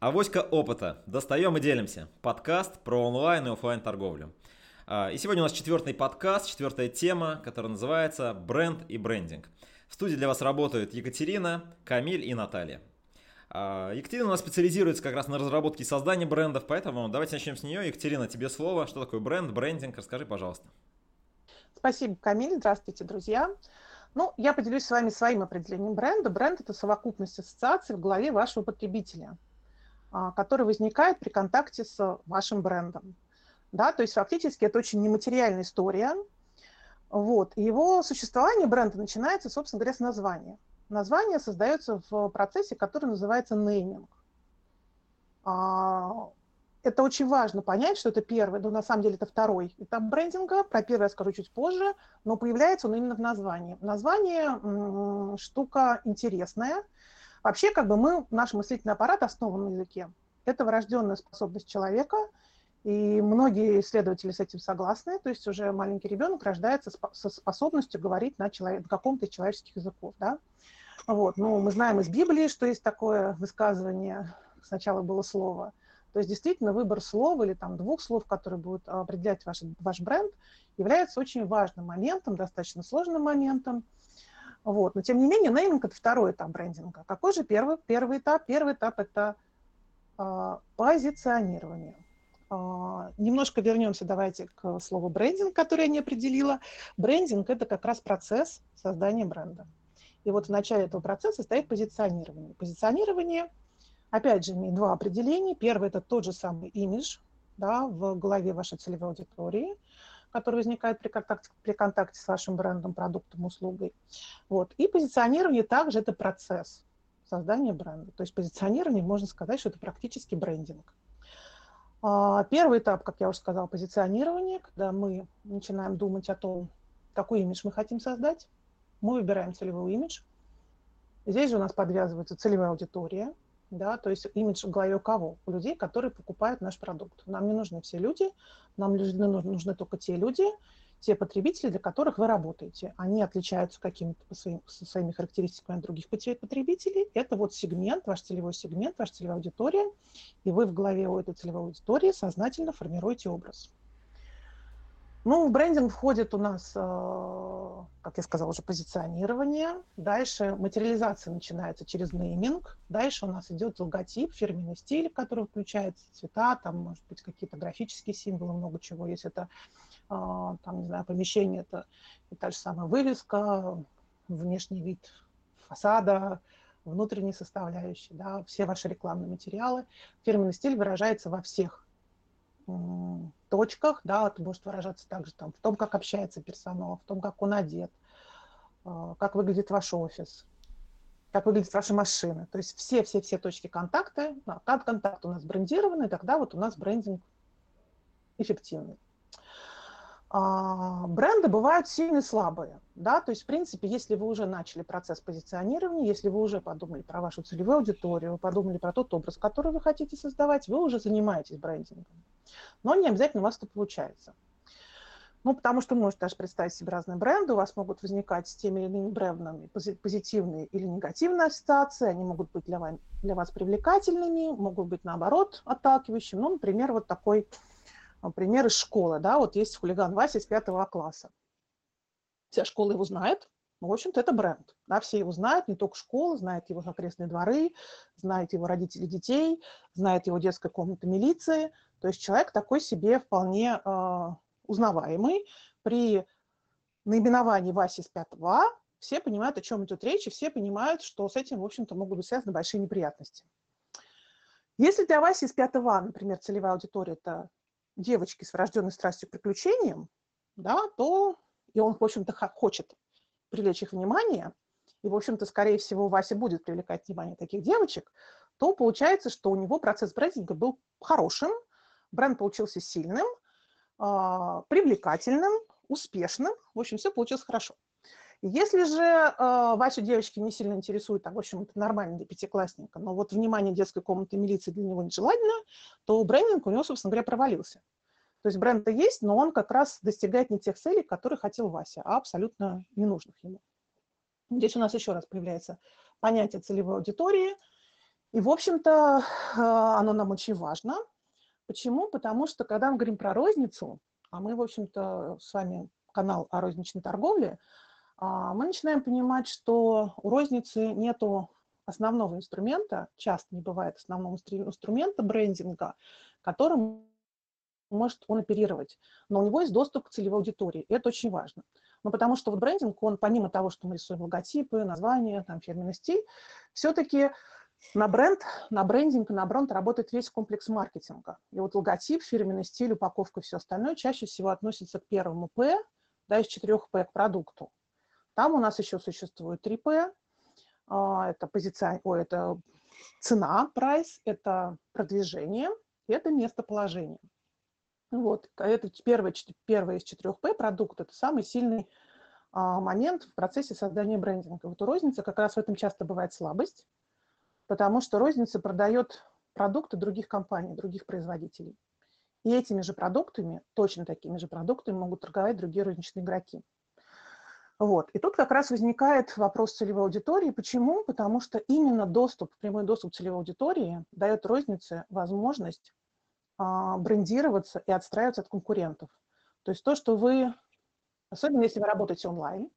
Авоська опыта. Достаем и делимся. Подкаст про онлайн и офлайн торговлю. А, и сегодня у нас четвертый подкаст, четвертая тема, которая называется «Бренд и брендинг». В студии для вас работают Екатерина, Камиль и Наталья. А, Екатерина у нас специализируется как раз на разработке и создании брендов, поэтому давайте начнем с нее. Екатерина, тебе слово. Что такое бренд, брендинг? Расскажи, пожалуйста. Спасибо, Камиль. Здравствуйте, друзья. Ну, я поделюсь с вами своим определением бренда. Бренд – это совокупность ассоциаций в голове вашего потребителя – который возникает при контакте с вашим брендом. Да, то есть фактически это очень нематериальная история. Вот. Его существование бренда начинается, собственно говоря, с названия. Название создается в процессе, который называется нейминг. А, это очень важно понять, что это первый, но на самом деле это второй этап брендинга. Про первый я скажу чуть позже, но появляется он именно в названии. Название – штука интересная – Вообще, как бы мы, наш мыслительный аппарат основан на языке. Это врожденная способность человека, и многие исследователи с этим согласны. То есть уже маленький ребенок рождается со способностью говорить на, человек, на каком-то из человеческих языков. Да? Вот. Ну, мы знаем из Библии, что есть такое высказывание, сначала было слово. То есть действительно выбор слова или там двух слов, которые будут определять ваш, ваш бренд, является очень важным моментом, достаточно сложным моментом. Вот. Но тем не менее, нейминг – это второй этап брендинга. Какой же первый, первый этап? Первый этап – это э, позиционирование. Э, немножко вернемся давайте к слову брендинг, которое я не определила. Брендинг – это как раз процесс создания бренда. И вот в начале этого процесса стоит позиционирование. Позиционирование, опять же, имеет два определения. Первый – это тот же самый имидж да, в голове вашей целевой аудитории – который возникает при контакте, при контакте с вашим брендом, продуктом, услугой. Вот. И позиционирование также это процесс создания бренда. То есть позиционирование, можно сказать, что это практически брендинг. А, первый этап, как я уже сказала, позиционирование, когда мы начинаем думать о том, какой имидж мы хотим создать. Мы выбираем целевой имидж. Здесь же у нас подвязывается целевая аудитория – да, то есть имидж в голове у кого? У людей, которые покупают наш продукт. Нам не нужны все люди, нам нужны, нужны только те люди, те потребители, для которых вы работаете. Они отличаются какими-то своим, своими характеристиками от других потребителей. Это вот сегмент, ваш целевой сегмент, ваша целевая аудитория, и вы в голове у этой целевой аудитории сознательно формируете образ. Ну, в брендинг входит у нас, э, как я сказала, уже позиционирование. Дальше материализация начинается через нейминг. Дальше у нас идет логотип, фирменный стиль, который включает цвета, там, может быть, какие-то графические символы, много чего. Если это, э, там, не знаю, помещение, это и та же самая вывеска, внешний вид фасада, внутренние составляющие, да, все ваши рекламные материалы. Фирменный стиль выражается во всех точках, да, это может выражаться также там, в том, как общается персонал, в том, как он одет, а, как выглядит ваш офис, как выглядит ваша машина. То есть все-все-все точки контакта, контакт у нас брендированный, тогда вот у нас брендинг эффективный. А, бренды бывают сильные и слабые. Да? То есть, в принципе, если вы уже начали процесс позиционирования, если вы уже подумали про вашу целевую аудиторию, вы подумали про тот образ, который вы хотите создавать, вы уже занимаетесь брендингом. Но не обязательно у вас это получается. Ну, потому что можете даже представить себе разные бренды, у вас могут возникать с теми или иными брендами позитивные или негативные ассоциации, они могут быть для вас, для вас привлекательными, могут быть, наоборот, отталкивающими. Ну, например, вот такой пример из школы, да, вот есть хулиган Вася из пятого класса. Вся школа его знает, ну, в общем-то, это бренд. Да, все его знают, не только школа, знают его окрестные дворы, знают его родители детей, знают его детская комната милиции. То есть человек такой себе вполне э, узнаваемый. При наименовании Васи из 5 А все понимают, о чем идет речь, и все понимают, что с этим, в общем-то, могут быть связаны большие неприятности. Если для Васи из 5 А, например, целевая аудитория – это девочки с врожденной страстью к приключениям, да, то и он, в общем-то, хочет привлечь их внимание, и, в общем-то, скорее всего, Вася будет привлекать внимание таких девочек, то получается, что у него процесс брендинга был хорошим, бренд получился сильным, а, привлекательным, успешным, в общем, все получилось хорошо. Если же э, ваши девочки не сильно интересуют, а, в общем, это нормально для пятиклассника, но вот внимание детской комнаты милиции для него нежелательно, то брендинг у него, собственно говоря, провалился. То есть бренд-то есть, но он как раз достигает не тех целей, которые хотел Вася, а абсолютно ненужных ему. Здесь у нас еще раз появляется понятие целевой аудитории. И, в общем-то, оно нам очень важно. Почему? Потому что, когда мы говорим про розницу, а мы, в общем-то, с вами канал о розничной торговле, а, мы начинаем понимать, что у розницы нету основного инструмента, часто не бывает основного инструмента брендинга, которым может он оперировать, но у него есть доступ к целевой аудитории, и это очень важно. Ну, потому что вот брендинг, он помимо того, что мы рисуем логотипы, названия, там, фирменный стиль, все-таки на бренд, на брендинг на бренд работает весь комплекс маркетинга. И вот логотип, фирменный стиль, упаковка и все остальное чаще всего относится к первому П, да, из четырех П к продукту. Там у нас еще существует 3П, а, это, позиция, о, это цена, price, это продвижение, это местоположение. Вот, это первое, первое из четырех П, продукт, это самый сильный а, момент в процессе создания брендинга. Вот у розницы как раз в этом часто бывает слабость, потому что розница продает продукты других компаний, других производителей. И этими же продуктами, точно такими же продуктами могут торговать другие розничные игроки. Вот. И тут как раз возникает вопрос целевой аудитории. Почему? Потому что именно доступ, прямой доступ целевой аудитории дает рознице возможность а, брендироваться и отстраиваться от конкурентов. То есть то, что вы, особенно если вы работаете онлайн,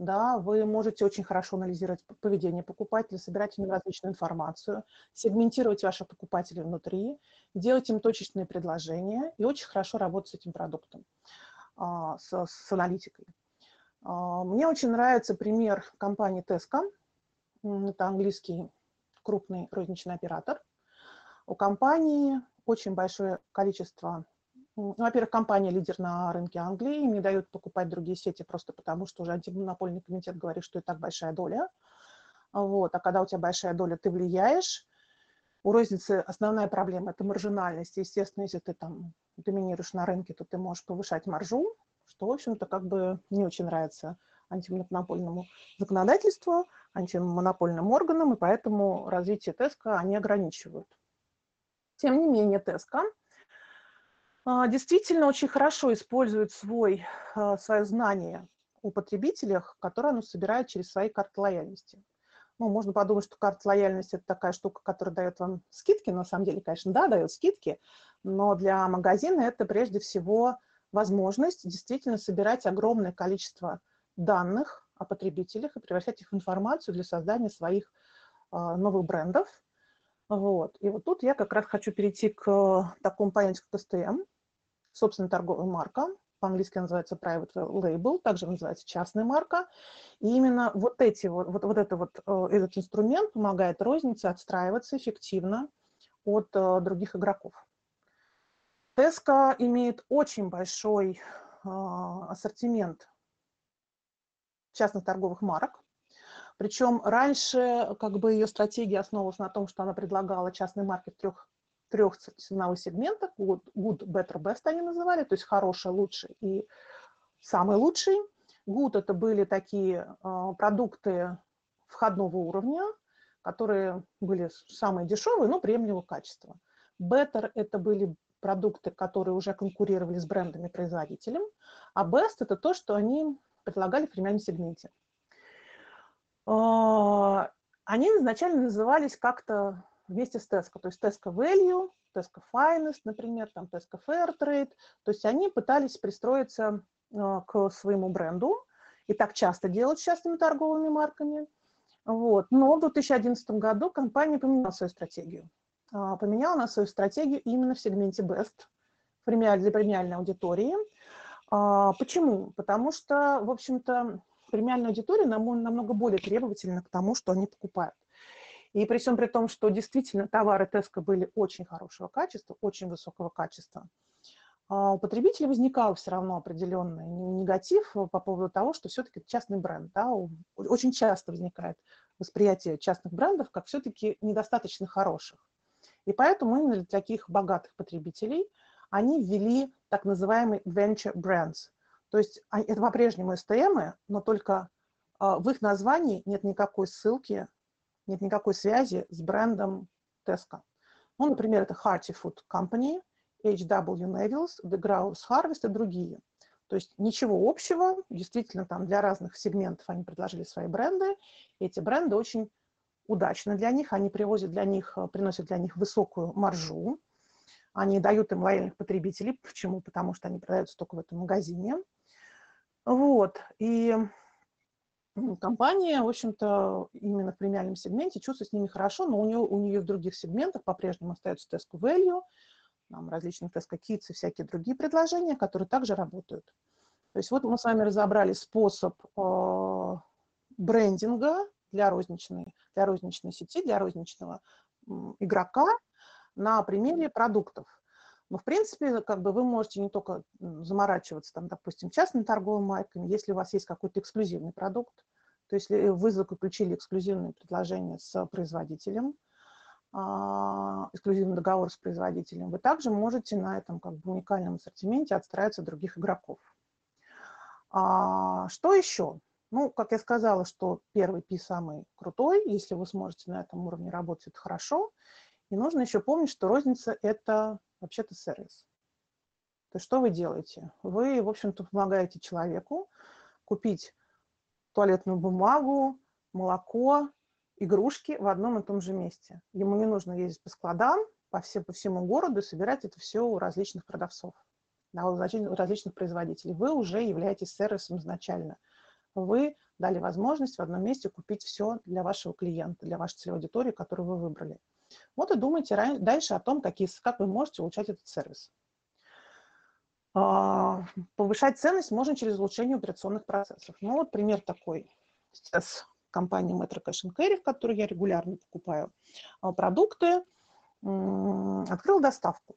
да, вы можете очень хорошо анализировать поведение покупателя, собирать им различную информацию, сегментировать ваших покупателей внутри, делать им точечные предложения и очень хорошо работать с этим продуктом, а, с, с аналитикой. А, мне очень нравится пример компании Tesco. Это английский крупный розничный оператор. У компании очень большое количество... Ну, во-первых, компания лидер на рынке Англии, им не дают покупать другие сети просто потому, что уже антимонопольный комитет говорит, что и так большая доля. Вот. А когда у тебя большая доля, ты влияешь. У розницы основная проблема – это маржинальность. Естественно, если ты там доминируешь на рынке, то ты можешь повышать маржу, что, в общем-то, как бы не очень нравится антимонопольному законодательству, антимонопольным органам, и поэтому развитие ТЭСКа они ограничивают. Тем не менее, ТЭСКа а, действительно очень хорошо использует свой, а, свое знание о потребителях, которые оно собирает через свои карты лояльности. Ну, можно подумать, что карта лояльности – это такая штука, которая дает вам скидки. На самом деле, конечно, да, дает скидки, но для магазина это прежде всего возможность действительно собирать огромное количество данных о потребителях и превращать их в информацию для создания своих а, новых брендов. Вот. И вот тут я как раз хочу перейти к такому понятию, как STM, собственная торговая марка, по-английски называется private label, также называется частная марка. И именно вот, эти, вот, вот, вот, это вот э, этот инструмент помогает рознице отстраиваться эффективно от э, других игроков. Tesco имеет очень большой а, ассортимент частных торговых марок. Причем раньше как бы ее стратегия основывалась на том, что она предлагала частные марки трех, трех ценовых сегментах. Good, good, better, best они называли, то есть хороший, лучший и самый лучший. Good – это были такие э, продукты входного уровня, которые были самые дешевые, но приемлемого качества. Better – это были продукты, которые уже конкурировали с брендами производителем, а best – это то, что они предлагали в премиальном сегменте. А, они изначально назывались как-то вместе с Tesco, то есть Tesco Value, Tesco Finest, например, там Tesco Fair Trade, то есть они пытались пристроиться а, к своему бренду, и так часто делают с частными торговыми марками. Вот. Но в 2011 году компания поменяла свою стратегию. А, поменяла на свою стратегию именно в сегменте Best для премиальной аудитории. Почему? Потому что, в общем-то, премиальная аудитория намного более требовательна к тому, что они покупают. И при всем при том, что действительно товары Теска были очень хорошего качества, очень высокого качества, а, у потребителя возникал все равно определенный негатив по поводу того, что все-таки частный бренд. Да, очень часто возникает восприятие частных брендов как все-таки недостаточно хороших. И поэтому именно для таких богатых потребителей они ввели так называемый venture brands. То есть это по-прежнему STM, но только а, в их названии нет никакой ссылки, нет никакой связи с брендом Tesco. Ну, например, это Hearty Food Company, H.W. Neville's, The Grouse Harvest и другие. То есть ничего общего, действительно там для разных сегментов они предложили свои бренды. Эти бренды очень удачно для них, они привозят для них, приносят для них высокую маржу, они дают им лояльных потребителей. Почему? Потому что они продаются только в этом магазине. Вот. И компания, в общем-то, именно в премиальном сегменте чувствует с ними хорошо, но у нее, у нее в других сегментах по-прежнему остается Tesco Value, там различные Tesco Kids и всякие другие предложения, которые также работают. То есть вот мы с вами разобрали способ э, брендинга для розничной, для розничной сети, для розничного э, игрока на примере продуктов. Но, в принципе, как бы вы можете не только заморачиваться, там, допустим, частными торговыми марками, если у вас есть какой-то эксклюзивный продукт, то есть если вы заключили эксклюзивное предложение с производителем, а, эксклюзивный договор с производителем, вы также можете на этом как бы уникальном ассортименте отстраиваться от других игроков. А, что еще? Ну, как я сказала, что первый пи самый крутой, если вы сможете на этом уровне работать, это хорошо. И нужно еще помнить, что розница – это вообще-то сервис. То есть что вы делаете? Вы, в общем-то, помогаете человеку купить туалетную бумагу, молоко, игрушки в одном и том же месте. Ему не нужно ездить по складам, по, все, по всему городу и собирать это все у различных продавцов, да, у различных производителей. Вы уже являетесь сервисом изначально. Вы дали возможность в одном месте купить все для вашего клиента, для вашей целевой аудитории, которую вы выбрали. Вот и думайте дальше о том, какие, как вы можете улучшать этот сервис. А, повышать ценность можно через улучшение операционных процессов. Ну вот пример такой. Сейчас компания Metro Cash Carry, в которой я регулярно покупаю а, продукты, открыл доставку.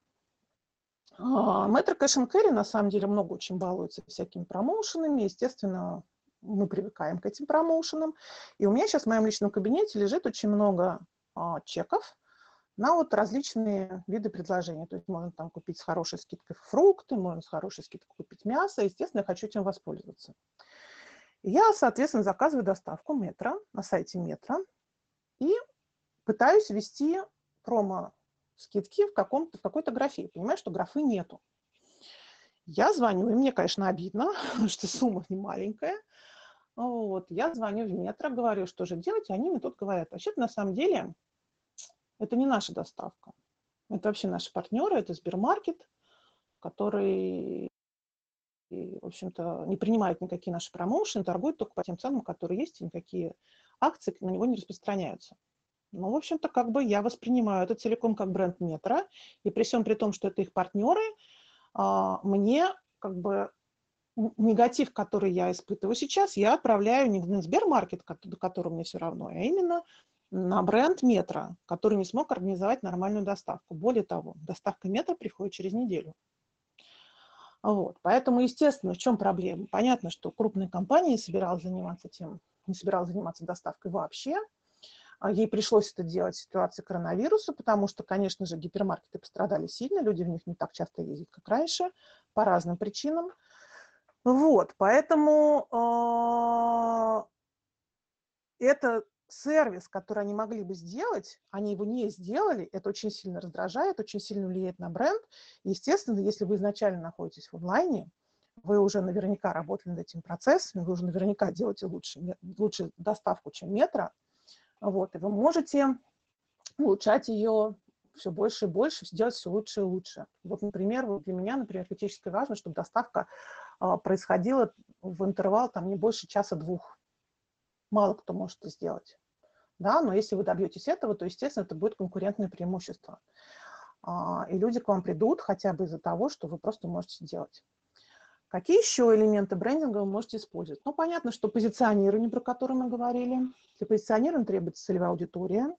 А, Metro Cash Carry на самом деле много очень балуется всякими промоушенами. Естественно, мы привыкаем к этим промоушенам. И у меня сейчас в моем личном кабинете лежит очень много чеков на вот различные виды предложений. То есть можно там купить с хорошей скидкой фрукты, можно с хорошей скидкой купить мясо. Естественно, я хочу этим воспользоваться. Я, соответственно, заказываю доставку метро на сайте метро и пытаюсь ввести промо-скидки в, каком-то, в какой-то графе. Понимаю, что графы нету. Я звоню, и мне, конечно, обидно, что сумма не маленькая. Вот. Я звоню в метро, говорю, что же делать, и они мне тут говорят, вообще-то на самом деле это не наша доставка. Это вообще наши партнеры, это Сбермаркет, который, в общем-то, не принимает никакие наши промоушены, торгует только по тем ценам, которые есть, и никакие акции на него не распространяются. Ну, в общем-то, как бы я воспринимаю это целиком как бренд метро, и при всем при том, что это их партнеры, а, мне как бы негатив, который я испытываю сейчас, я отправляю не на Сбермаркет, до которого мне все равно, а именно на бренд метро, который не смог организовать нормальную доставку. Более того, доставка метро приходит через неделю. Вот. Поэтому, естественно, в чем проблема? Понятно, что крупная компания не собиралась заниматься тем, не собиралась заниматься доставкой вообще. А ей пришлось это делать в ситуации коронавируса, потому что, конечно же, гипермаркеты пострадали сильно, люди в них не так часто ездят, как раньше, по разным причинам. Вот, поэтому э, это сервис, который они могли бы сделать, они его не сделали, это очень сильно раздражает, очень сильно влияет на бренд. Естественно, если вы изначально находитесь в онлайне, вы уже наверняка работали над этим процессом, вы уже наверняка делаете лучше, лучше доставку, чем метро, вот, и вы можете улучшать ее все больше и больше, сделать все лучше и лучше. Вот, например, для меня, например, критически важно, чтобы доставка а, происходила в интервал там не больше часа-двух. Мало кто может это сделать да, но если вы добьетесь этого, то, естественно, это будет конкурентное преимущество. А, и люди к вам придут хотя бы из-за того, что вы просто можете сделать. Какие еще элементы брендинга вы можете использовать? Ну, понятно, что позиционирование, про которое мы говорили. Для позиционирования требуется целевая аудитория.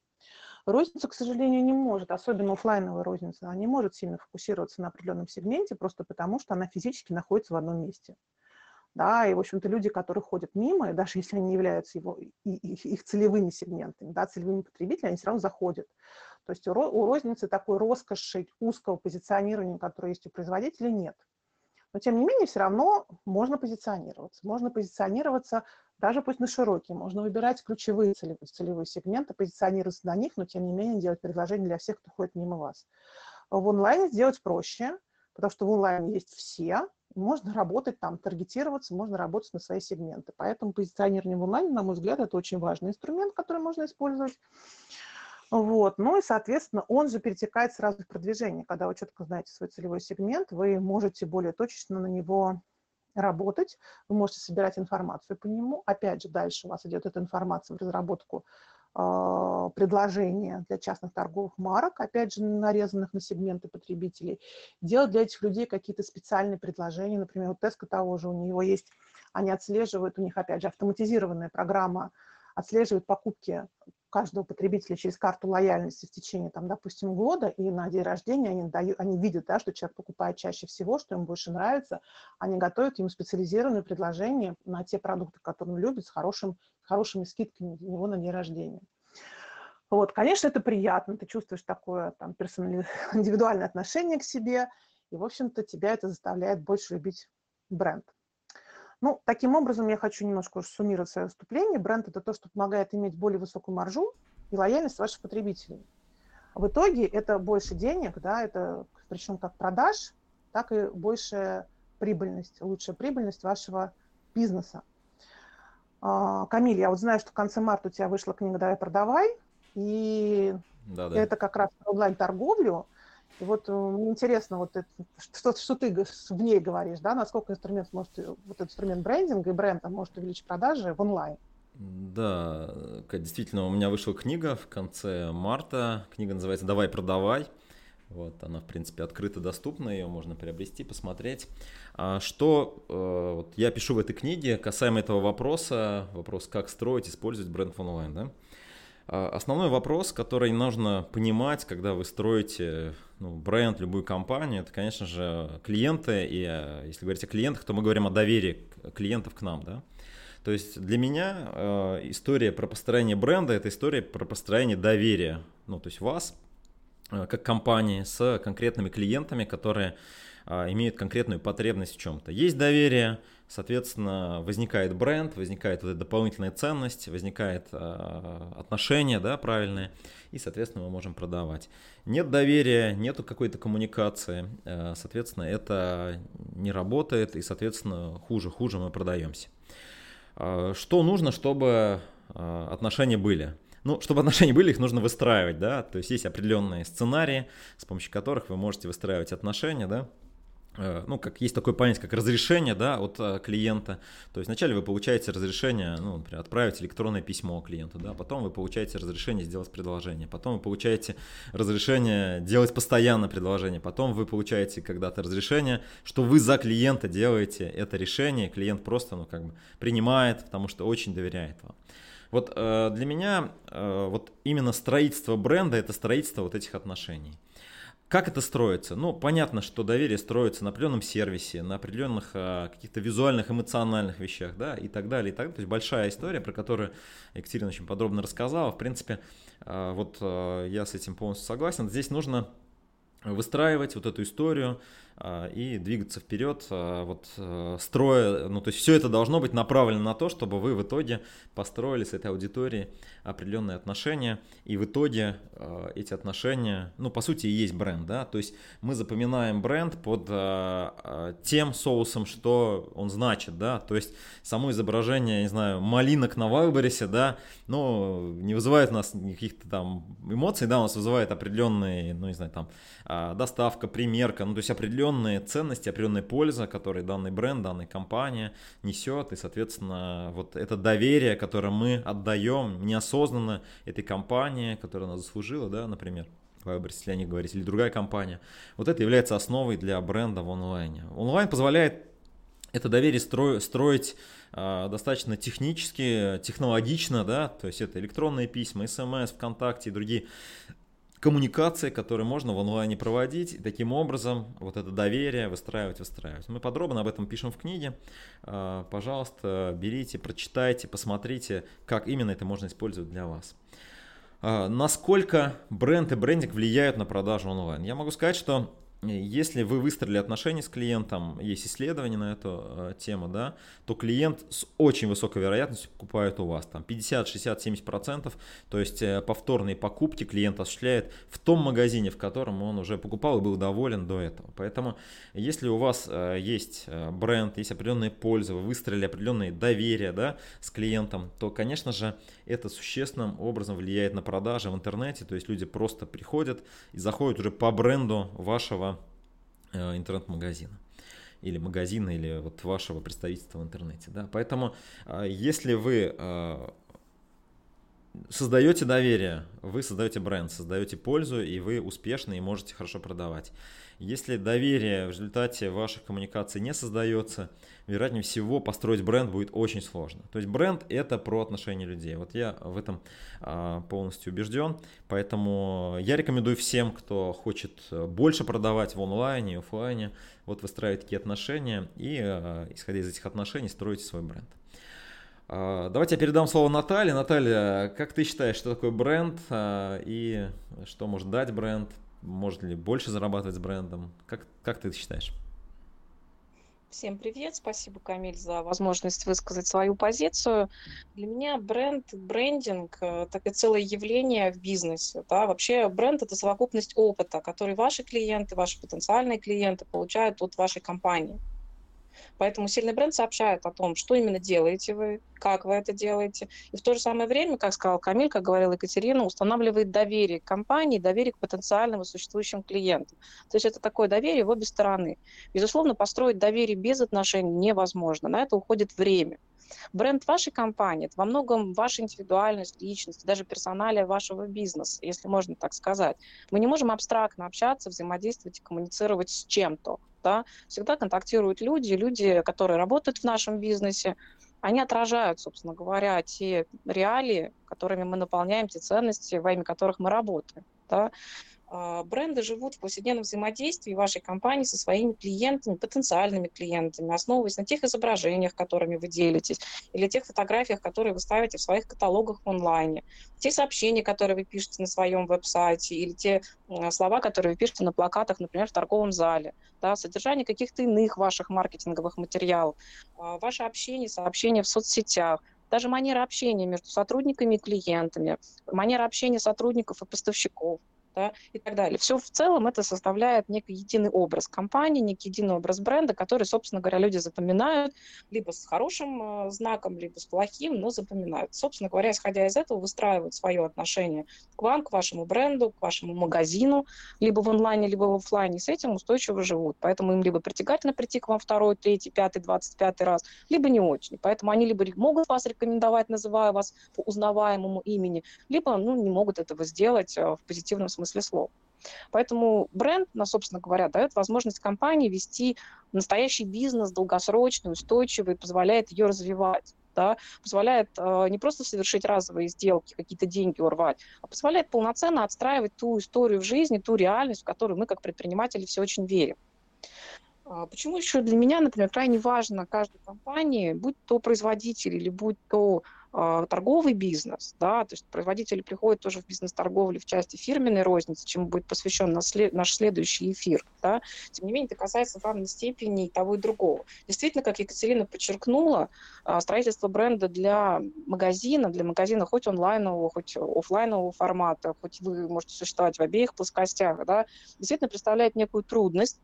Розница, к сожалению, не может, особенно офлайновая розница, она не может сильно фокусироваться на определенном сегменте, просто потому что она физически находится в одном месте да, и, в общем-то, люди, которые ходят мимо, и даже если они являются его, их, их целевыми сегментами, да, целевыми потребителями, они все равно заходят. То есть у, у розницы такой роскоши узкого позиционирования, которое есть у производителя, нет. Но, тем не менее, все равно можно позиционироваться. Можно позиционироваться даже пусть на широкие. Можно выбирать ключевые целевые, целевые сегменты, позиционироваться на них, но, тем не менее, делать предложение для всех, кто ходит мимо вас. В онлайне сделать проще, потому что в онлайне есть все, можно работать там, таргетироваться, можно работать на свои сегменты. Поэтому позиционирование в онлайне, на мой взгляд, это очень важный инструмент, который можно использовать. Вот. Ну и, соответственно, он же перетекает сразу в продвижение. Когда вы четко знаете свой целевой сегмент, вы можете более точечно на него работать, вы можете собирать информацию по нему. Опять же, дальше у вас идет эта информация в разработку предложения для частных торговых марок, опять же, нарезанных на сегменты потребителей. Делать для этих людей какие-то специальные предложения. Например, у Теска того же, у него есть, они отслеживают, у них, опять же, автоматизированная программа отслеживает покупки каждого потребителя через карту лояльности в течение, там, допустим, года, и на день рождения они, дают, они видят, да, что человек покупает чаще всего, что ему больше нравится, они готовят ему специализированные предложения на те продукты, которые он любит, с хорошим, хорошими скидками для него на день рождения. Вот, конечно, это приятно, ты чувствуешь такое там, персонали... индивидуальное отношение к себе, и, в общем-то, тебя это заставляет больше любить бренд. Ну, таким образом, я хочу немножко суммировать свое выступление. Бренд – это то, что помогает иметь более высокую маржу и лояльность ваших потребителей. В итоге это больше денег, да, это причем как продаж, так и большая прибыльность, лучшая прибыльность вашего бизнеса. А, Камиль, я вот знаю, что в конце марта у тебя вышла книга «Давай продавай», и да, да. это как раз онлайн-торговлю. И вот э, мне интересно, вот это, что, что ты в ней говоришь, да, насколько инструмент может, э, вот этот инструмент брендинга и бренда может увеличить продажи в онлайн? Да, действительно, у меня вышла книга в конце марта. Книга называется «Давай, продавай». Вот, она, в принципе, открыто доступна, ее можно приобрести, посмотреть. А что э, вот я пишу в этой книге касаемо этого вопроса, вопрос, как строить, использовать бренд в онлайн, да? А, основной вопрос, который нужно понимать, когда вы строите ну, бренд, любую компанию, это, конечно же, клиенты. И э, если говорить о клиентах, то мы говорим о доверии клиентов к нам. Да? То есть для меня э, история про построение бренда – это история про построение доверия. Ну, то есть вас, э, как компании, с конкретными клиентами, которые э, имеют конкретную потребность в чем-то. Есть доверие – Соответственно, возникает бренд, возникает вот эта дополнительная ценность, возникает э, отношения, да, правильные, и, соответственно, мы можем продавать. Нет доверия, нету какой-то коммуникации, э, соответственно, это не работает, и, соответственно, хуже, хуже мы продаемся. Э, что нужно, чтобы э, отношения были? Ну, чтобы отношения были, их нужно выстраивать, да, то есть есть определенные сценарии, с помощью которых вы можете выстраивать отношения, да, ну, как есть такое понятие, как разрешение, да, от э, клиента. То есть вначале вы получаете разрешение, ну, например, отправить электронное письмо клиенту, да, потом вы получаете разрешение сделать предложение, потом вы получаете разрешение делать постоянно предложение, потом вы получаете когда-то разрешение, что вы за клиента делаете это решение, клиент просто, ну, как бы принимает, потому что очень доверяет вам. Вот э, для меня э, вот именно строительство бренда это строительство вот этих отношений. Как это строится? Ну, понятно, что доверие строится на определенном сервисе, на определенных а, каких-то визуальных, эмоциональных вещах, да, и так далее, и так далее. То есть большая история, про которую Екатерина очень подробно рассказала. В принципе, а, вот а, я с этим полностью согласен. Здесь нужно выстраивать вот эту историю, и двигаться вперед, а, вот э, строя, ну то есть все это должно быть направлено на то, чтобы вы в итоге построили с этой аудиторией определенные отношения, и в итоге а, эти отношения, ну по сути и есть бренд, да, то есть мы запоминаем бренд под тем соусом, что он значит, да, то есть само изображение, не знаю, малинок на Вайлберисе, да, ну не вызывает у нас каких-то там эмоций, да, у нас вызывает определенные, ну не знаю, там доставка, примерка, ну то есть определенные определенные ценности, определенная польза, которые данный бренд, данная компания несет, и, соответственно, вот это доверие, которое мы отдаем неосознанно этой компании, которая нас заслужила, да, например, Вайберс, если о них говорить, или другая компания, вот это является основой для бренда в онлайне. Онлайн позволяет это доверие стро, строить э, достаточно технически, технологично, да, то есть это электронные письма, смс, ВКонтакте и другие коммуникации, которые можно в онлайне проводить, и таким образом вот это доверие выстраивать, выстраивать. Мы подробно об этом пишем в книге. А, пожалуйста, берите, прочитайте, посмотрите, как именно это можно использовать для вас. А, насколько бренд и брендинг влияют на продажу онлайн? Я могу сказать, что если вы выстроили отношения с клиентом, есть исследования на эту э, тему, да, то клиент с очень высокой вероятностью покупает у вас там 50, 60, 70 процентов, то есть э, повторные покупки клиент осуществляет в том магазине, в котором он уже покупал и был доволен до этого. Поэтому если у вас э, есть э, бренд, есть определенная польза, вы выстроили определенное доверие да, с клиентом, то, конечно же, это существенным образом влияет на продажи в интернете, то есть люди просто приходят и заходят уже по бренду вашего интернет-магазина или магазина, или вот вашего представительства в интернете. Да? Поэтому, э, если вы э, создаете доверие, вы создаете бренд, создаете пользу, и вы успешны и можете хорошо продавать. Если доверие в результате ваших коммуникаций не создается, вероятнее всего построить бренд будет очень сложно. То есть бренд это про отношения людей. Вот я в этом а, полностью убежден. Поэтому я рекомендую всем, кто хочет больше продавать в онлайне и офлайне, вот выстраивать такие отношения и, а, исходя из этих отношений, строить свой бренд. А, давайте я передам слово Наталье. Наталья, как ты считаешь, что такое бренд и что может дать бренд? Может ли больше зарабатывать с брендом? Как, как ты считаешь? Всем привет, спасибо, Камиль, за возможность высказать свою позицию. Для меня бренд, брендинг э, – это целое явление в бизнесе. Да? Вообще бренд – это совокупность опыта, который ваши клиенты, ваши потенциальные клиенты получают от вашей компании. Поэтому сильный бренд сообщает о том, что именно делаете вы, как вы это делаете. И в то же самое время, как сказал Камиль, как говорила Екатерина, устанавливает доверие к компании, доверие к потенциальным существующим клиентам. То есть это такое доверие в обе стороны. Безусловно, построить доверие без отношений невозможно. На это уходит время. Бренд вашей компании – это во многом ваша индивидуальность, личность, даже персоналия вашего бизнеса, если можно так сказать. Мы не можем абстрактно общаться, взаимодействовать и коммуницировать с чем-то да, всегда контактируют люди, люди, которые работают в нашем бизнесе, они отражают, собственно говоря, те реалии, которыми мы наполняем, те ценности, во имя которых мы работаем. Да. А, бренды живут в повседневном взаимодействии вашей компании со своими клиентами, потенциальными клиентами, основываясь на тех изображениях, которыми вы делитесь, или тех фотографиях, которые вы ставите в своих каталогах в онлайне, те сообщения, которые вы пишете на своем веб-сайте, или те слова, которые вы пишете на плакатах, например, в торговом зале, да, содержание каких-то иных ваших маркетинговых материалов, а, ваше общение, сообщения в соцсетях, даже манера общения между сотрудниками и клиентами, манера общения сотрудников и поставщиков – да, и так далее. Все в целом это составляет некий единый образ компании, некий единый образ бренда, который, собственно говоря, люди запоминают либо с хорошим э, знаком, либо с плохим, но запоминают. Собственно говоря, исходя из этого, выстраивают свое отношение к вам, к вашему бренду, к вашему магазину, либо в онлайне, либо в офлайне, с этим устойчиво живут. Поэтому им либо притягательно прийти к вам второй, третий, пятый, двадцать пятый раз, либо не очень. Поэтому они либо могут вас рекомендовать, называя вас по узнаваемому имени, либо ну, не могут этого сделать э, в позитивном смысле смысле слова. Поэтому бренд, ну, собственно говоря, дает возможность компании вести настоящий бизнес, долгосрочный, устойчивый, позволяет ее развивать. Да, позволяет э, не просто совершить разовые сделки, какие-то деньги урвать, а позволяет полноценно отстраивать ту историю в жизни, ту реальность, в которую мы как предприниматели все очень верим. А почему еще для меня, например, крайне важно каждой компании, будь то производитель или будь то торговый бизнес, да, то есть производители приходят тоже в бизнес-торговлю в части фирменной розницы, чему будет посвящен наш следующий эфир, да, тем не менее это касается в равной степени и того и другого. Действительно, как Екатерина подчеркнула, а, строительство бренда для магазина, для магазина хоть онлайнового, хоть офлайнового формата, хоть вы можете существовать в обеих плоскостях, да, действительно представляет некую трудность,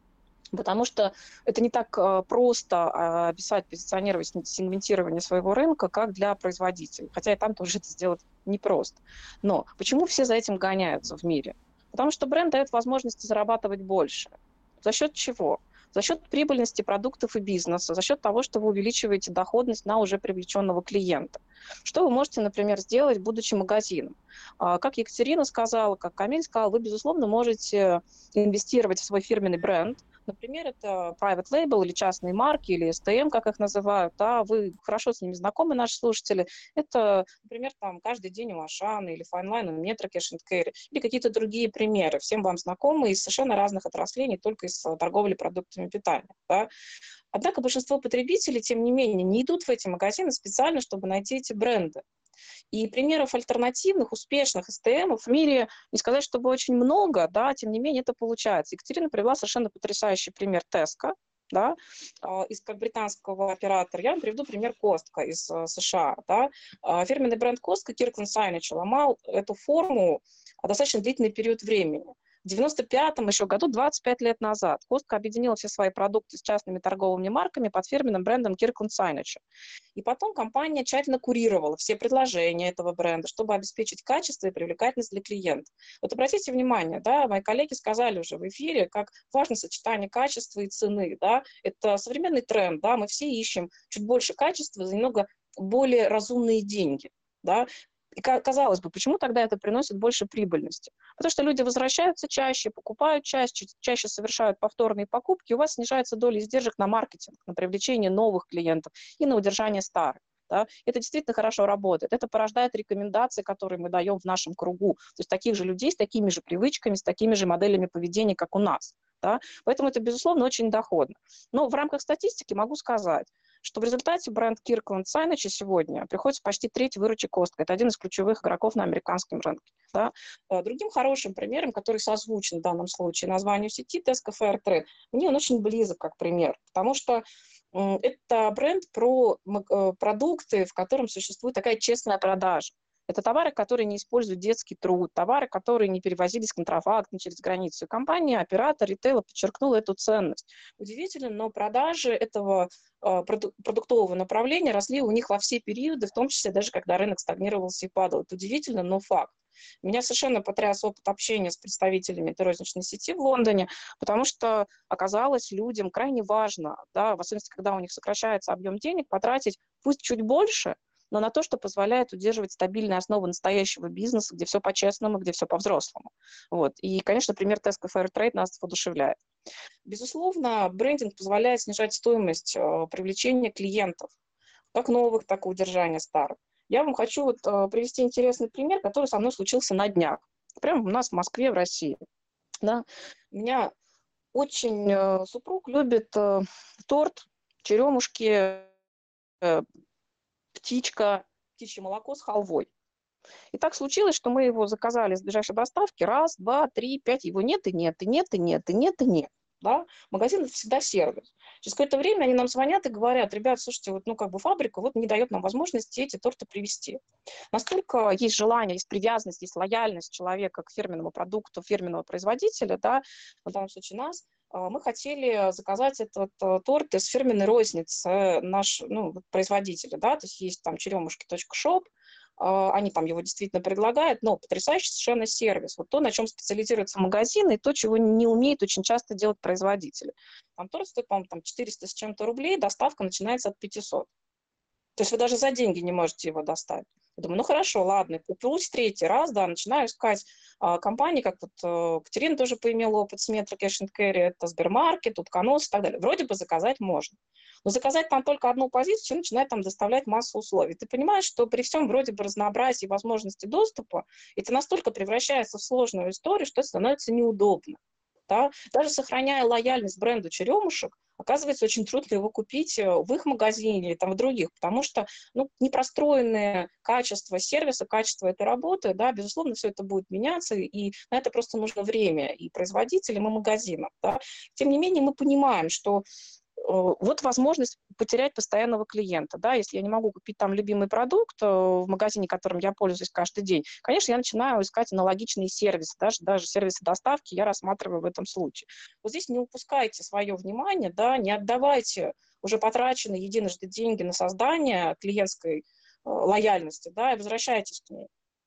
Потому что это не так э, просто описать, позиционировать сегментирование своего рынка, как для производителей. Хотя и там тоже это сделать непросто. Но почему все за этим гоняются в мире? Потому что бренд дает возможность зарабатывать больше. За счет чего? За счет прибыльности продуктов и бизнеса, за счет того, что вы увеличиваете доходность на уже привлеченного клиента. Что вы можете, например, сделать, будучи магазином? А, как Екатерина сказала, как Камиль сказал, вы, безусловно, можете инвестировать в свой фирменный бренд, Например, это private label или частные марки, или STM, как их называют. Да, вы хорошо с ними знакомы, наши слушатели. Это, например, там каждый день у Ашана или Fine у Metro Cash Carry, или какие-то другие примеры, всем вам знакомы из совершенно разных отраслей, не только из торговли продуктами питания. Да. Однако большинство потребителей, тем не менее, не идут в эти магазины специально, чтобы найти эти бренды. И примеров альтернативных, успешных СТМов в мире, не сказать, чтобы очень много, да, тем не менее это получается. Екатерина привела совершенно потрясающий пример Теска, да, а, из британского оператора. Я вам приведу пример Костка из а, США. Да. А, фирменный бренд Костка Киркланд Сайнич ломал эту форму достаточно длительный период времени. В 95-м еще году, 25 лет назад, Костка объединила все свои продукты с частными торговыми марками под фирменным брендом Kirkland Signage. И потом компания тщательно курировала все предложения этого бренда, чтобы обеспечить качество и привлекательность для клиента. Вот обратите внимание, да, мои коллеги сказали уже в эфире, как важно сочетание качества и цены. Да? Это современный тренд, да, мы все ищем чуть больше качества за немного более разумные деньги. Да? И казалось бы, почему тогда это приносит больше прибыльности? Потому что люди возвращаются чаще, покупают чаще, чаще совершают повторные покупки, у вас снижается доля издержек на маркетинг, на привлечение новых клиентов и на удержание старых. Да? Это действительно хорошо работает. Это порождает рекомендации, которые мы даем в нашем кругу. То есть таких же людей с такими же привычками, с такими же моделями поведения, как у нас. Да? Поэтому это, безусловно, очень доходно. Но в рамках статистики могу сказать, что в результате бренд Kirkland Signage сегодня приходится почти треть выручек Костка. Это один из ключевых игроков на американском рынке. Да? Э, другим хорошим примером, который созвучен в данном случае названию сети Tesco Fairtrade, мне он очень близок как пример, потому что это бренд про э, продукты, в котором существует такая честная продажа. Это товары, которые не используют детский труд, товары, которые не перевозились контрафактно через границу. Компания, оператор ритейла подчеркнула эту ценность. Удивительно, но продажи этого э, продуктового направления росли у них во все периоды, в том числе даже когда рынок стагнировался и падал. Это удивительно, но факт. Меня совершенно потряс опыт общения с представителями этой розничной сети в Лондоне, потому что оказалось людям крайне важно, да, в особенности, когда у них сокращается объем денег, потратить пусть чуть больше – но на то, что позволяет удерживать стабильные основы настоящего бизнеса, где все по-честному, где все по-взрослому. Вот. И, конечно, пример Tesco Fairtrade нас воодушевляет. Безусловно, брендинг позволяет снижать стоимость э, привлечения клиентов, как новых, так и удержания старых. Я вам хочу вот, э, привести интересный пример, который со мной случился на днях. Прямо у нас в Москве, в России. Да? Меня очень э, супруг любит торт, черемушки, птичка, птичье молоко с халвой. И так случилось, что мы его заказали с ближайшей доставки. Раз, два, три, пять. Его нет и нет, и нет, и нет, и нет, и нет. Да? Магазин – это всегда сервис. Через какое-то время они нам звонят и говорят, ребят, слушайте, вот, ну, как бы фабрика вот не дает нам возможности эти торты привезти. Настолько есть желание, есть привязанность, есть лояльность человека к фирменному продукту, фирменного производителя, да, в данном случае нас, мы хотели заказать этот э, торт из фирменной розницы наш, ну, производителя, да, то есть есть там черемушки.шоп, а, они там его действительно предлагают, но потрясающий совершенно сервис. Вот то, на чем специализируются магазины, и то, чего не умеет очень часто делать производители. Там торт стоит, по-моему, там 400 с чем-то рублей, доставка начинается от 500. То есть вы даже за деньги не можете его достать. Я думаю, ну хорошо, ладно, упрусь третий раз, да, начинаю искать а, компании, как вот э, Катерина тоже поимела опыт с Metro Cash and Carry, это Сбермаркет, Утконос и так далее. Вроде бы заказать можно. Но заказать там только одну позицию начинает там доставлять массу условий. Ты понимаешь, что при всем вроде бы разнообразии возможности доступа, это настолько превращается в сложную историю, что становится неудобно. Да? Даже сохраняя лояльность бренду черемушек, оказывается, очень трудно его купить э, в их магазине или там в других, потому что ну, непростроенное качество сервиса, качество этой работы, да, безусловно, все это будет меняться, и на это просто нужно время и производителям, и магазинам. Да. Тем не менее, мы понимаем, что вот возможность потерять постоянного клиента. Да? Если я не могу купить там любимый продукт э, в магазине, которым я пользуюсь каждый день, конечно, я начинаю искать аналогичные сервисы, даже, даже сервисы доставки я рассматриваю в этом случае. Вот здесь не упускайте свое внимание, да, не отдавайте уже потраченные единожды деньги на создание клиентской э, лояльности, да, и возвращайтесь к ней.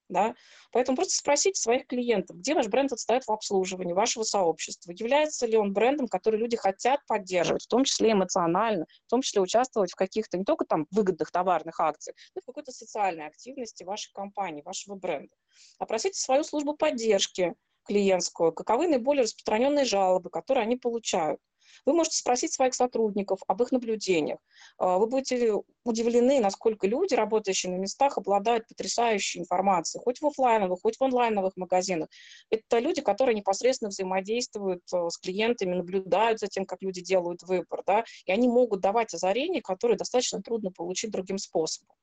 Да? Поэтому просто спросите своих клиентов, где ваш бренд отстоит в обслуживании вашего сообщества, является ли он брендом, который люди хотят поддерживать, в том числе эмоционально, в том числе участвовать в каких-то не только там выгодных товарных акциях, но и в какой-то социальной активности вашей компании, вашего бренда. Опросите свою службу поддержки клиентскую, каковы наиболее распространенные жалобы, которые они получают. Вы можете спросить своих сотрудников об их наблюдениях. А, вы будете удивлены, насколько люди, работающие на местах, обладают потрясающей информацией, хоть в офлайновых, хоть в онлайновых магазинах. Это люди, которые непосредственно взаимодействуют а, с клиентами, наблюдают за тем, как люди делают выбор, да, и они могут давать озарения, которые достаточно трудно получить другим способом.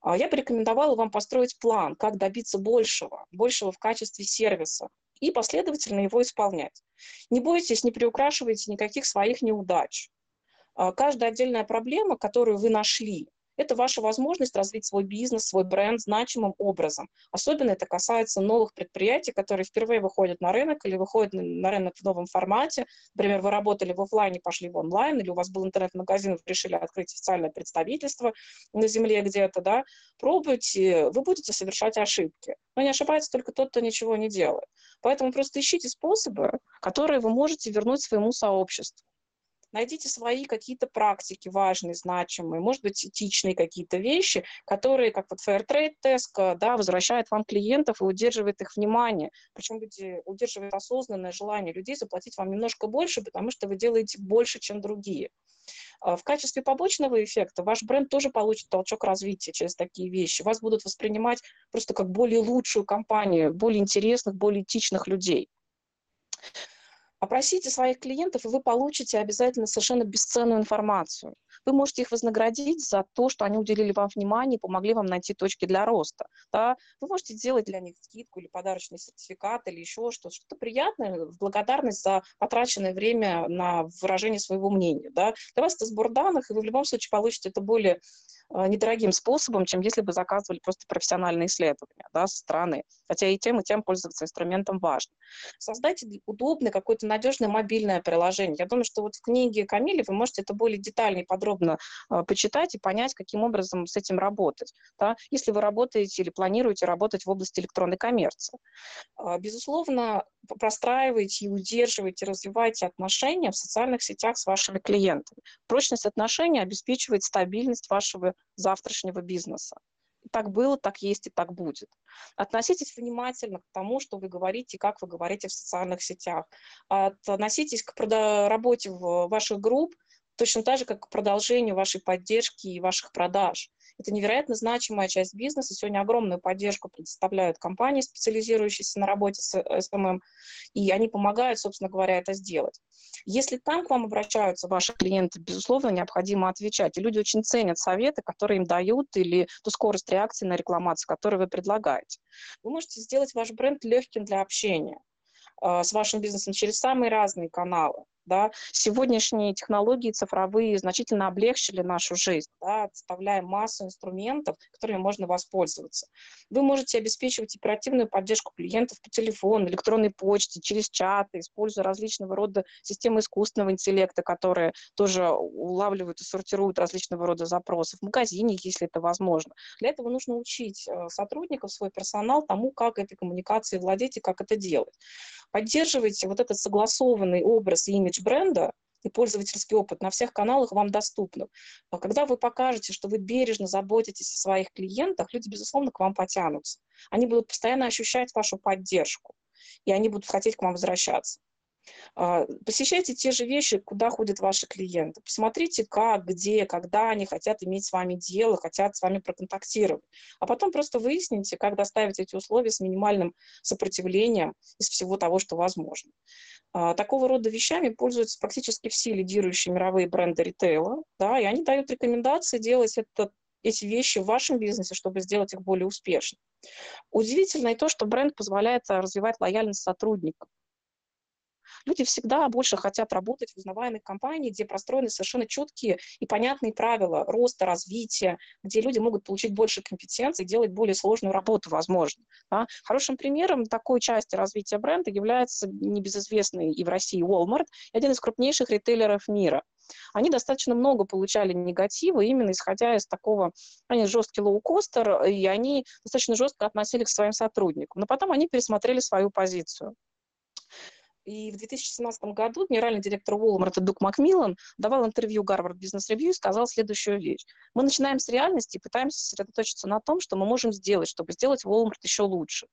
А я бы рекомендовала вам построить план, как добиться большего, большего в качестве сервиса, и последовательно его исполнять. Не бойтесь, не приукрашивайте никаких своих неудач. А каждая отдельная проблема, которую вы нашли, это ваша возможность развить свой бизнес, свой бренд значимым образом. Особенно это касается новых предприятий, которые впервые выходят на рынок или выходят на рынок в новом формате. Например, вы работали в офлайне, пошли в онлайн, или у вас был интернет-магазин, вы решили открыть официальное представительство на земле где-то, да, пробуйте, вы будете совершать ошибки. Но не ошибается только тот, кто ничего не делает. Поэтому просто ищите способы, которые вы можете вернуть своему сообществу. Найдите свои какие-то практики важные, значимые, может быть, этичные какие-то вещи, которые, как вот Fairtrade Tesco, да, возвращают вам клиентов и удерживает их внимание. Причем люди удерживают осознанное желание людей заплатить вам немножко больше, потому что вы делаете больше, чем другие. А в качестве побочного эффекта ваш бренд тоже получит толчок развития через такие вещи. Вас будут воспринимать просто как более лучшую компанию, более интересных, более этичных людей. Опросите своих клиентов, и вы получите обязательно совершенно бесценную информацию. Вы можете их вознаградить за то, что они уделили вам внимание и помогли вам найти точки для роста. Да? Вы можете сделать для них скидку или подарочный сертификат или еще что-то, что-то приятное в благодарность за потраченное время на выражение своего мнения. Да? Для вас это сбор данных, и вы в любом случае получите это более недорогим способом, чем если бы заказывали просто профессиональные исследования да, со стороны. Хотя и тем, и тем пользоваться инструментом важно. Создайте удобное, какое-то надежное мобильное приложение. Я думаю, что вот в книге Камили вы можете это более детально и подробно э, почитать и понять, каким образом с этим работать. Да? Если вы работаете или планируете работать в области электронной коммерции. Э, безусловно, простраивайте и удерживайте, развивайте отношения в социальных сетях с вашими клиентами. Прочность отношений обеспечивает стабильность вашего завтрашнего бизнеса. Так было, так есть и так будет. Относитесь внимательно к тому, что вы говорите, как вы говорите в социальных сетях. Относитесь к работе в ваших групп точно так же, как к продолжению вашей поддержки и ваших продаж. Это невероятно значимая часть бизнеса. Сегодня огромную поддержку предоставляют компании, специализирующиеся на работе с SMM, и они помогают, собственно говоря, это сделать. Если там к вам обращаются ваши клиенты, безусловно, необходимо отвечать. И люди очень ценят советы, которые им дают, или ту скорость реакции на рекламацию, которую вы предлагаете. Вы можете сделать ваш бренд легким для общения э, с вашим бизнесом через самые разные каналы. Да. Сегодняшние технологии цифровые значительно облегчили нашу жизнь, да, представляя массу инструментов, которыми можно воспользоваться. Вы можете обеспечивать оперативную поддержку клиентов по телефону, электронной почте, через чаты, используя различного рода системы искусственного интеллекта, которые тоже улавливают и сортируют различного рода запросы в магазине, если это возможно. Для этого нужно учить э, сотрудников, свой персонал тому, как этой коммуникацией владеть и как это делать. Поддерживайте вот этот согласованный образ и имидж бренда, и пользовательский опыт на всех каналах вам доступны. А когда вы покажете, что вы бережно заботитесь о своих клиентах, люди, безусловно, к вам потянутся. Они будут постоянно ощущать вашу поддержку, и они будут хотеть к вам возвращаться. А, посещайте те же вещи, куда ходят ваши клиенты. Посмотрите, как, где, когда они хотят иметь с вами дело, хотят с вами проконтактировать. А потом просто выясните, как доставить эти условия с минимальным сопротивлением из всего того, что возможно. А, такого рода вещами пользуются практически все лидирующие мировые бренды ритейла, да, и они дают рекомендации делать это эти вещи в вашем бизнесе, чтобы сделать их более успешными. Удивительно и то, что бренд позволяет развивать лояльность сотрудников. Люди всегда больше хотят работать в узнаваемой компании, где простроены совершенно четкие и понятные правила роста, развития, где люди могут получить больше компетенций, делать более сложную работу, возможно. Да? Хорошим примером такой части развития бренда является небезызвестный и в России Walmart, один из крупнейших ритейлеров мира они достаточно много получали негатива, именно исходя из такого, они жесткий лоукостер, и они достаточно жестко относились к своим сотрудникам. Но потом они пересмотрели свою позицию. И в 2017 году генеральный директор Walmart Дук Макмиллан давал интервью Harvard Business Review и сказал следующую вещь. Мы начинаем с реальности и пытаемся сосредоточиться на том, что мы можем сделать, чтобы сделать Walmart еще лучше.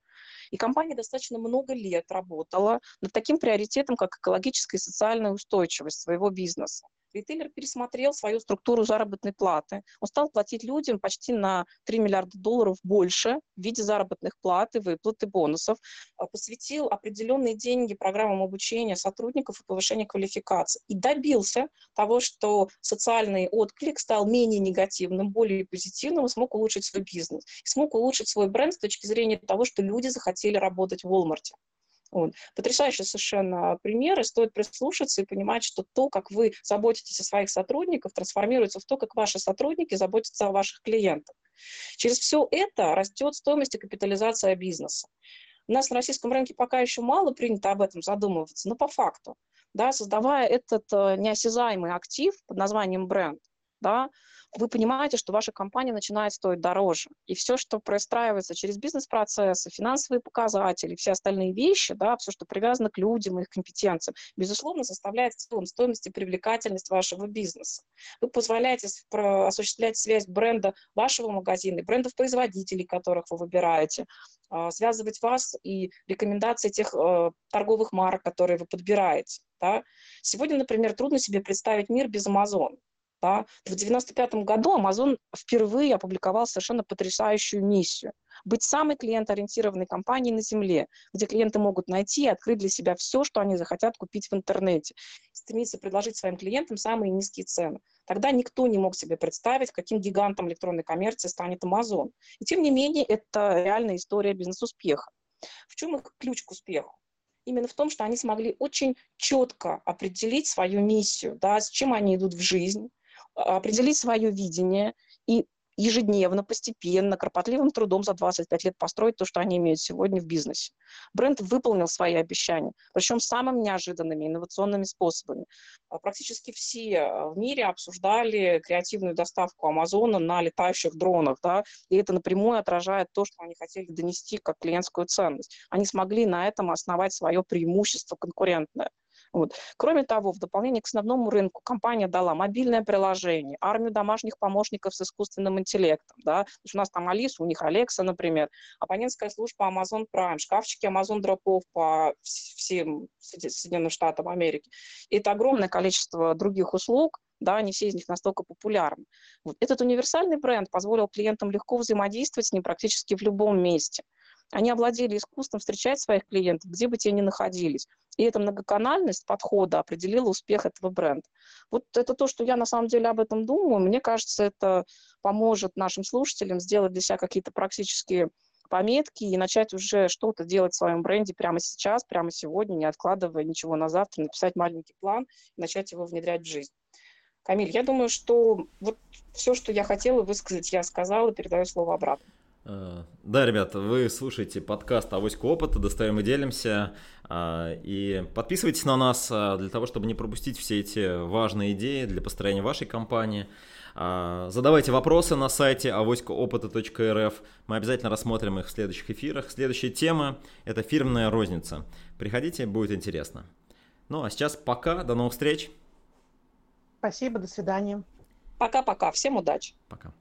И компания достаточно много лет работала над таким приоритетом, как экологическая и социальная устойчивость своего бизнеса. Ритейлер пересмотрел свою структуру заработной платы. Он стал платить людям почти на 3 миллиарда долларов больше в виде заработных плат и выплаты бонусов. А, посвятил определенные деньги программам обучения сотрудников и повышения квалификации. И добился того, что социальный отклик стал менее негативным, более позитивным, и смог улучшить свой бизнес. И смог улучшить свой бренд с точки зрения того, что люди захотели работать в Walmart. Вот. Потрясающий совершенно пример, и стоит прислушаться и понимать, что то, как вы заботитесь о своих сотрудниках, трансформируется в то, как ваши сотрудники заботятся о ваших клиентах. Через все это растет стоимость и капитализация бизнеса. У нас на российском рынке пока еще мало принято об этом задумываться, но по факту, да, создавая этот э, неосязаемый актив под названием бренд, да, вы понимаете, что ваша компания начинает стоить дороже. И все, что простраивается через бизнес-процессы, финансовые показатели, все остальные вещи, да, все, что привязано к людям, их компетенциям, безусловно, составляет в целом стоимость и привлекательность вашего бизнеса. Вы позволяете осуществлять связь бренда вашего магазина и брендов-производителей, которых вы выбираете, а, связывать вас и рекомендации тех э, торговых марок, которые вы подбираете. Да? Сегодня, например, трудно себе представить мир без Amazon. Да? В 1995 году Amazon впервые опубликовал совершенно потрясающую миссию – быть самой клиент-ориентированной компанией на Земле, где клиенты могут найти и открыть для себя все, что они захотят купить в интернете, стремиться предложить своим клиентам самые низкие цены. Тогда никто не мог себе представить, каким гигантом электронной коммерции станет Amazon. И тем не менее, это реальная история бизнес-успеха. В чем их ключ к успеху? именно в том, что они смогли очень четко определить свою миссию, да, с чем они идут в жизнь, определить свое видение и ежедневно, постепенно, кропотливым трудом за 25 лет построить то, что они имеют сегодня в бизнесе. Бренд выполнил свои обещания, причем самыми неожиданными инновационными способами. А практически все а, в мире обсуждали креативную доставку Амазона на летающих дронах, да, и это напрямую отражает то, что они хотели донести как клиентскую ценность. Они смогли на этом основать свое преимущество конкурентное. Вот. Кроме того, в дополнение к основному рынку компания дала мобильное приложение, армию домашних помощников с искусственным интеллектом. Да? То есть у нас там Алиса, у них Алекса, например, абонентская служба Amazon Prime, шкафчики Amazon Dropов по всем Соединенным Штатам Америки. И это огромное количество других услуг, да, не все из них настолько популярны. Вот. Этот универсальный бренд позволил клиентам легко взаимодействовать с ним практически в любом месте. Они овладели искусством встречать своих клиентов, где бы те ни находились. И эта многоканальность подхода определила успех этого бренда. Вот это то, что я на самом деле об этом думаю. Мне кажется, это поможет нашим слушателям сделать для себя какие-то практические пометки и начать уже что-то делать в своем бренде прямо сейчас, прямо сегодня, не откладывая ничего на завтра, написать маленький план и начать его внедрять в жизнь. Камиль, я думаю, что вот все, что я хотела высказать, я сказала, передаю слово обратно. Да, ребята, вы слушаете подкаст «Авоська опыта», достаем и делимся. А, и подписывайтесь на нас а, для того, чтобы не пропустить все эти важные идеи для построения вашей компании. А, задавайте вопросы на сайте авоськаопыта.рф. Мы обязательно рассмотрим их в следующих эфирах. Следующая тема – это фирменная розница. Приходите, будет интересно. Ну а сейчас пока, до новых встреч. Спасибо, до свидания. Пока-пока, всем удачи. Пока.